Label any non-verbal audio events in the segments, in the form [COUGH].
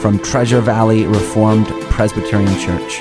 from Treasure Valley Reformed Presbyterian Church.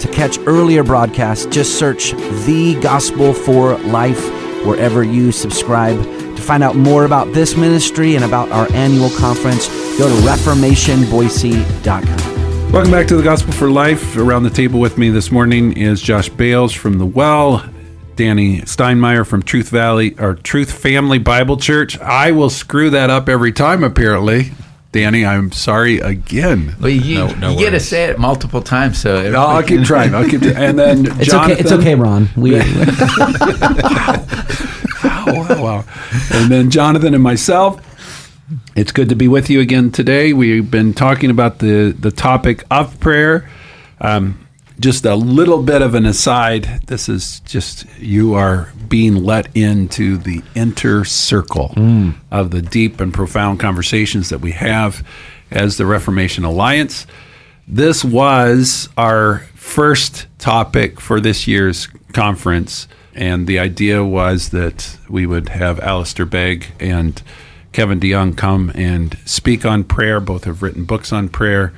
To catch earlier broadcasts, just search The Gospel for Life wherever you subscribe. To find out more about this ministry and about our annual conference, go to reformationboise.com. Welcome back to the Gospel for Life. Around the table with me this morning is Josh Bales from the Well, Danny Steinmeier from Truth Valley or Truth Family Bible Church. I will screw that up every time, apparently. Danny, I'm sorry again. Well, you, No- no you get to say it multiple times, so No, I'll keep trying. I'll keep. And then [LAUGHS] It's Jonathan. okay. It's okay, Ron. We, [LAUGHS] wow, wow, wow. And then Jonathan and myself. It's good to be with you again today. We've been talking about the the topic of prayer. Um, just a little bit of an aside. This is just you are being let into the inner circle hmm. of the deep and profound conversations that we have as the Reformation Alliance. This was our first topic for this year's conference, and the idea was that we would have Alistair Begg and Kevin DeYoung come and speak on prayer. Both have written books on prayer,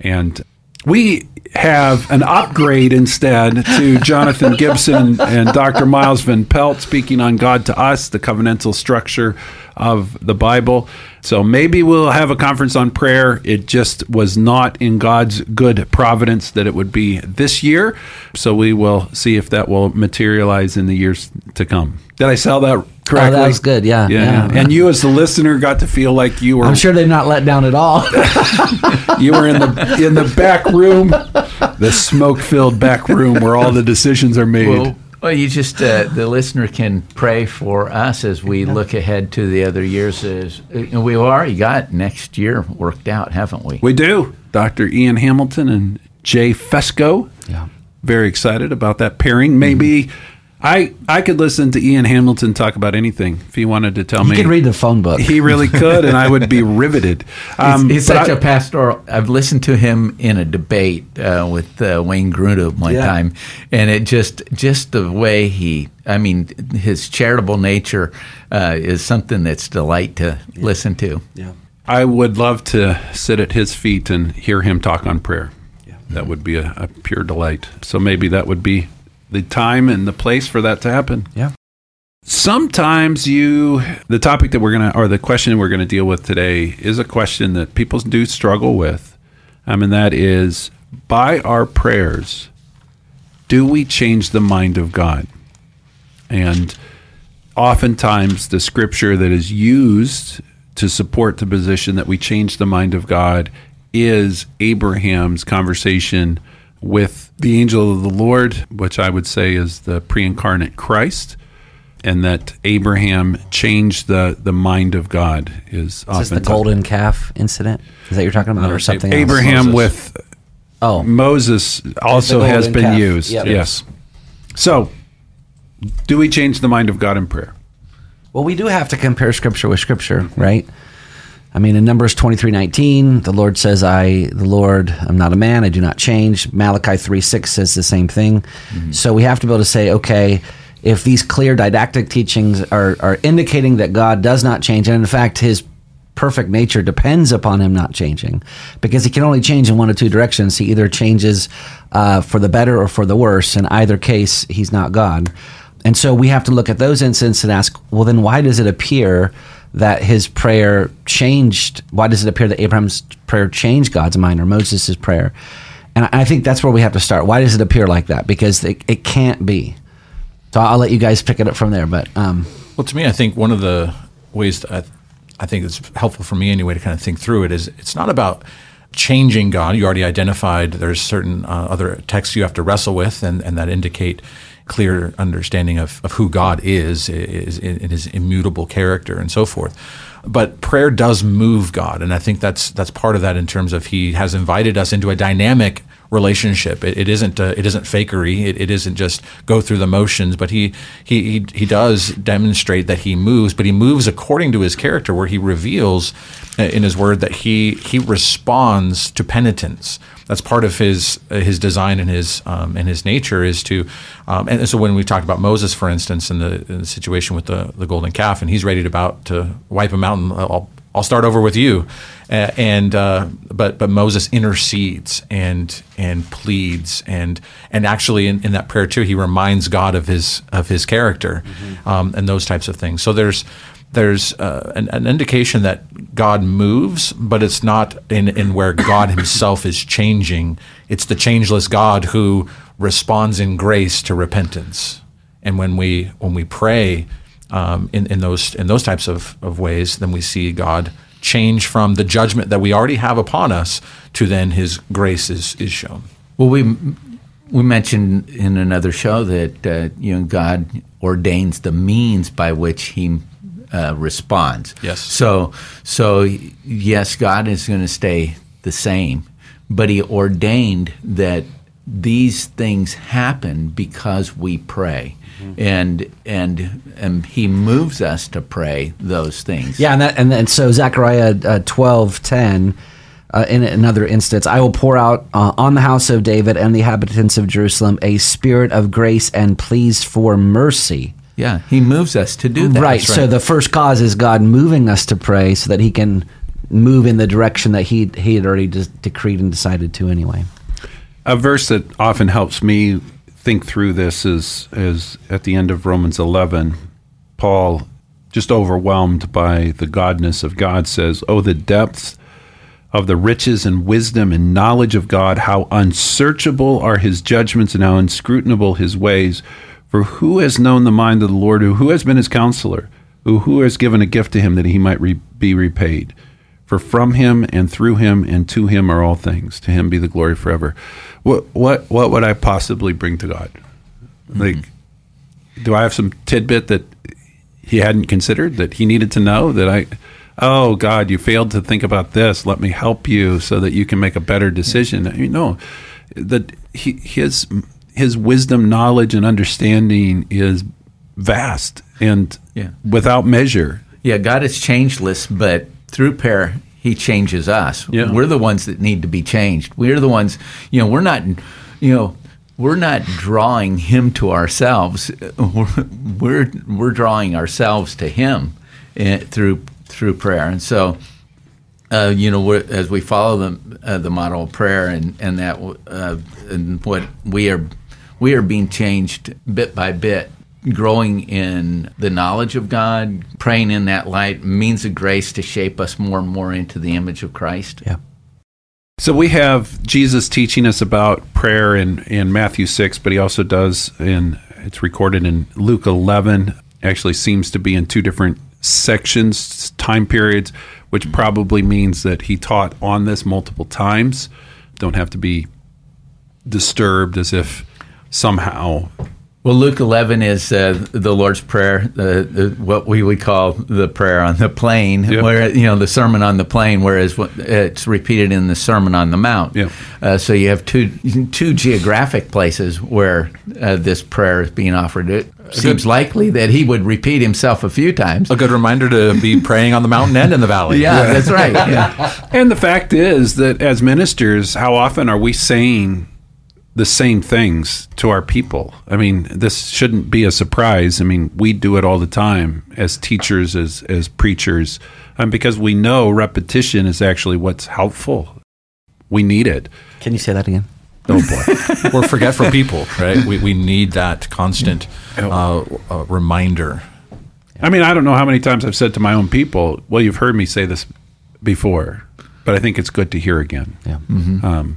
and we have an upgrade instead to [LAUGHS] Jonathan Gibson and Dr. Miles Van Pelt speaking on God to us, the covenantal structure of the Bible. So maybe we'll have a conference on prayer. It just was not in God's good providence that it would be this year. So we will see if that will materialize in the years to come. Did I sell that correctly? Oh, that was good. Yeah, Yeah. yeah. And you as the listener got to feel like you were I'm sure they're not let down at all. [LAUGHS] you were in the in the back room, the smoke-filled back room where all the decisions are made. Well, well, you just uh, the listener can pray for us as we look ahead to the other years. As uh, we've already got next year worked out, haven't we? we do. Dr. Ian Hamilton and Jay Fesko. Yeah. Very excited about that pairing. Maybe I I could listen to Ian Hamilton talk about anything if he wanted to tell You me. can read the phone book. he really [LAUGHS] could, and I would be riveted. Um, he's, he's such I- a pastoral. I've listened to him in a debate uh, with uh, Wayne Grudem one Yeah. time, and it just just the way he. I mean, his charitable nature uh, is something that's delight to listen to. yeah. I would love to sit at his feet and hear him talk on prayer. Yeah. That would be a, a pure delight. So maybe that would be the time and the place for that to happen. Yeah. Sometimes you, the topic that we're going to, or the question we're going to deal with today is a question that people do struggle with. Um, and that is by our prayers, do we change the mind of God? And oftentimes the scripture that is used to support the position that we change the mind of God is Abraham's conversation with the angel of the Lord, which I would say is the pre incarnate Christ. And that Abraham changed the, the mind of God is Is often this the golden calf incident? Is that you're talking about, No, or uh, something? Abraham Moses. with Oh, Moses also has been calf. used. Yep. Yes. So, do we change the mind of God in prayer? Well, we do have to compare scripture with scripture, right? I mean, in Numbers twenty three nineteen, the Lord says, I, the Lord, I'm not a man, I do not change. Malachi 3 6 says the same thing. So we have to be able to say, okay, if these clear didactic teachings are, are indicating that God does not change, and in fact, his perfect nature depends upon him not changing because he can only change in one of two directions. He either changes uh, for the better or for the worse. In either case, he's not God. And so we have to look at those incidents and ask, well, then why does it appear that his prayer changed? Why does it appear that Abraham's prayer changed God's mind or Moses' prayer? And I think that's where we have to start. Why does it appear like that? Because it, it can't be. So I'll let you guys pick it up from there. But um, Well, to me, I think one of the ways I, I think it's helpful for me anyway to kind of think through it is it's not about changing God. You already identified there's certain uh, other texts you have to wrestle with and, and that indicate clear understanding of, of who God is, is in his immutable character and so forth. but prayer does move God, and I think that's that's part of that in terms of He has invited us into a dynamic relationship. It, it isn't uh, it isn't fakery. It, it isn't just go through the motions. But he, he he he does demonstrate that he moves, but he moves according to his character, where he reveals uh, in his word that he he responds to penitence. That's part of his uh, his design and his um, and his nature is to, um, and so when we talked about Moses, for instance, in the, in the situation with the, the golden calf, and he's ready to about to wipe him out, and I'll I'll start over with you, uh, and uh, but but Moses intercedes and and pleads and and actually in, in that prayer too, he reminds God of his of his character, mm-hmm. um, and those types of things. So there's there's uh, an, an, indication that God moves, but it's not in, in where God Himself is changing. It's the changeless God who responds in grace to repentance. And when we when we pray um, in, in those in those types of, of ways, then we see God change from the judgment that we already have upon us to then His grace is is shown. Well, we we mentioned in another show that uh, you know God ordains the means by which He uh, responds. Yes. So, so yes, God is going to stay the same, but He ordained that these things happen because we pray. Mm-hmm. And and and he moves us to pray those things. Yeah, and that and, and so Zechariah uh, twelve ten, uh, in another instance, I will pour out uh, on the house of David and the inhabitants of Jerusalem a spirit of grace and pleas for mercy. Yeah, he moves us to do that. Right. right. So the first cause is God moving us to pray so that he can move in the direction that he he had already de- decreed and decided to anyway. A verse that often helps me think through this is is at the end of Romans 11. Paul just overwhelmed by the godness of God says, "Oh the depths of the riches and wisdom and knowledge of God, how unsearchable are his judgments and how inscrutable his ways." For who has known the mind of the Lord, who has been his counselor, who, who has given a gift to him that he might re- be repaid? For from him and through him and to him are all things. To him be the glory forever. What what what would I possibly bring to God? Mm-hmm. Like, do I have some tidbit that he hadn't considered that he needed to know that I? Oh God, you failed to think about this. Let me help you so that you can make a better decision. You know that he his his wisdom, knowledge, and understanding is vast and yeah. without measure. Yeah, God is changeless, but through prayer, He changes us. Yeah. We're the ones that need to be changed. We're the ones, you know, we're not, you know, we're not drawing Him to ourselves. [LAUGHS] We're we're, we're drawing ourselves to Him eh, through through prayer, and so. Uh, you know, as we follow the uh, the model of prayer and and that uh, and what we are we are being changed bit by bit growing in the knowledge of God, praying in that light, means of grace to shape us more and more into the image of Christ. Yeah. So we have Jesus teaching us about prayer in, in Matthew 6, but he also does in, it's recorded in Luke 11, actually seems to be in two different sections, time periods, which mm-hmm. probably means that he taught on this multiple times. Don't have to be disturbed as if somehow. Well, Luke 11 is uh, the Lord's Prayer, the, what we would call the prayer on the plain, yep. where you know the Sermon on the Plain, whereas it's repeated in the Sermon on the Mount. Yep. Uh, so you have two two geographic places where uh, this prayer is being offered. It seems likely that he would repeat himself a few times. A good reminder to be [LAUGHS] praying on the mountain and in the valley. yeah, yeah. that's right. [LAUGHS] Yeah. and the fact is that as ministers, how often are we saying the same things to our people. I mean, this shouldn't be a surprise. I mean, we do it all the time as teachers, as as preachers, um, because we know repetition is actually what's helpful. We need it. Can you say that again? Oh boy, [LAUGHS] we're forgetful people, right? We we need that constant uh, uh, reminder. I mean, I don't know how many times I've said to my own people, "Well, you've heard me say this before, but I think it's good to hear again." Yeah. Mm-hmm. Um,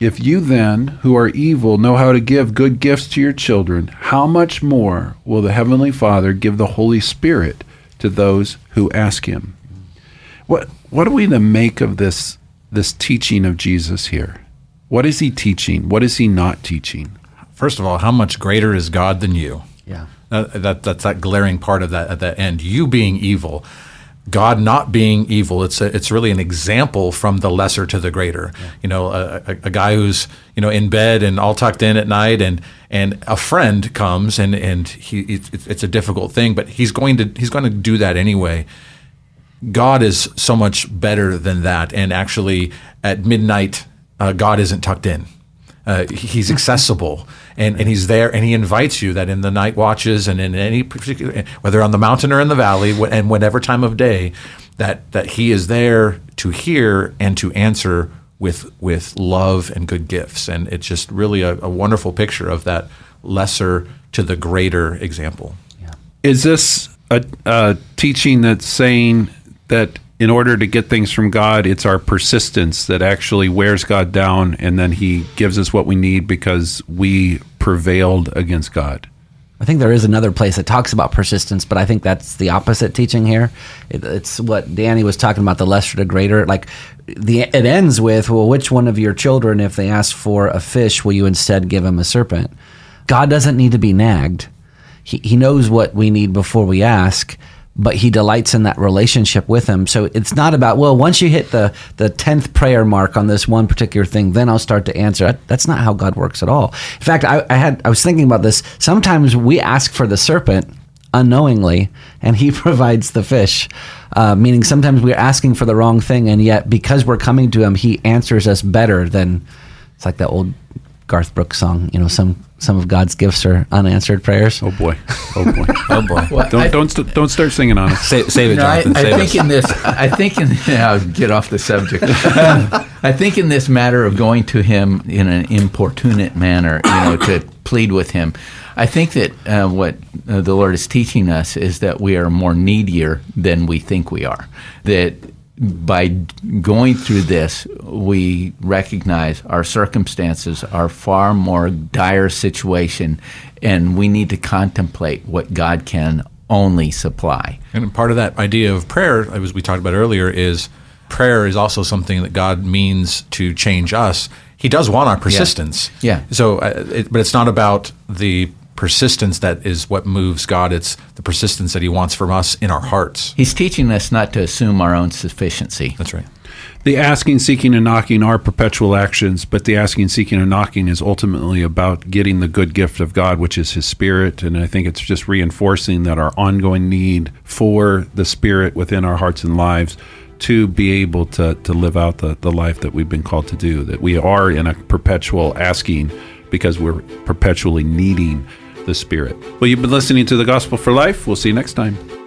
If you then, who are evil, know how to give good gifts to your children, how much more will the Heavenly Father give the Holy Spirit to those who ask Him? What what are we to make of this this teaching of Jesus here? What is He teaching? What is He not teaching? First of all, how much greater is God than you? Yeah. That, that, that's that glaring part of that at that end. You being evil, God not being evil. It's a, it's really an example from the lesser to the greater. Yeah. You know, a, a, a, guy who's you know in bed and all tucked in at night, and and a friend comes and and he it's, it's a difficult thing, but he's going to he's going to do that anyway. God is so much better than that, and actually at midnight, uh, God isn't tucked in. Uh, he's [LAUGHS] accessible and, and he's there and he invites you that in the night watches and in any particular whether on the mountain or in the valley and whatever time of day that that he is there to hear and to answer with with love and good gifts and it's just really a, a wonderful picture of that lesser to the greater example yeah. is this a, a teaching that's saying that in order to get things from God, it's our persistence that actually wears God down, and then He gives us what we need because we prevailed against God. I think there is another place that talks about persistence, but I think that's the opposite teaching here. It, it's what Danny was talking about, the lesser to greater. Like the it ends with, well, which one of your children, if they ask for a fish, will you instead give them a serpent? God doesn't need to be nagged. He, he knows what we need before we ask but he delights in that relationship with him. So it's not about well, once you hit the the tenth prayer mark on this one particular thing, then I'll start to answer. That's not how God works at all. In fact, I, I had I was thinking about this. Sometimes we ask for the serpent unknowingly, and he [LAUGHS] provides the fish. Uh, meaning sometimes we're asking for the wrong thing, and yet because we're coming to him, he answers us better than it's like that old Garth Brooks song. You know, some some of God's gifts are unanswered prayers. Oh boy! Oh boy! [LAUGHS] oh boy! Well, don't I, don't st- don't start singing on us. Save, save it, no, Jonathan. I, I think in this, I think in [LAUGHS] yeah, I'll get off the subject. [LAUGHS] I think in this matter of going to Him in an importunate manner, you know, to plead with Him. I think that uh, what uh, the Lord is teaching us is that we are more needier than we think we are. That by going through this, we recognize our circumstances are far more dire situation, and we need to contemplate what God can only supply. And part of that idea of prayer, as we talked about earlier, is prayer is also something that God means to change us. He does want our persistence. Yeah. yeah. So, uh, it, but it's not about the persistence that is what moves God. It's the persistence that He wants from us in our hearts. He's teaching us not to assume our own sufficiency. That's right. The asking, seeking, and knocking are perpetual actions, but the asking, seeking, and knocking is ultimately about getting the good gift of God, which is His Spirit. And I think it's just reinforcing that our ongoing need for the Spirit within our hearts and lives to be able to, to live out the, the life that we've been called to do, that we are in a perpetual asking because we're perpetually needing the Spirit. Well, you've been listening to the Gospel for Life. We'll see you next time.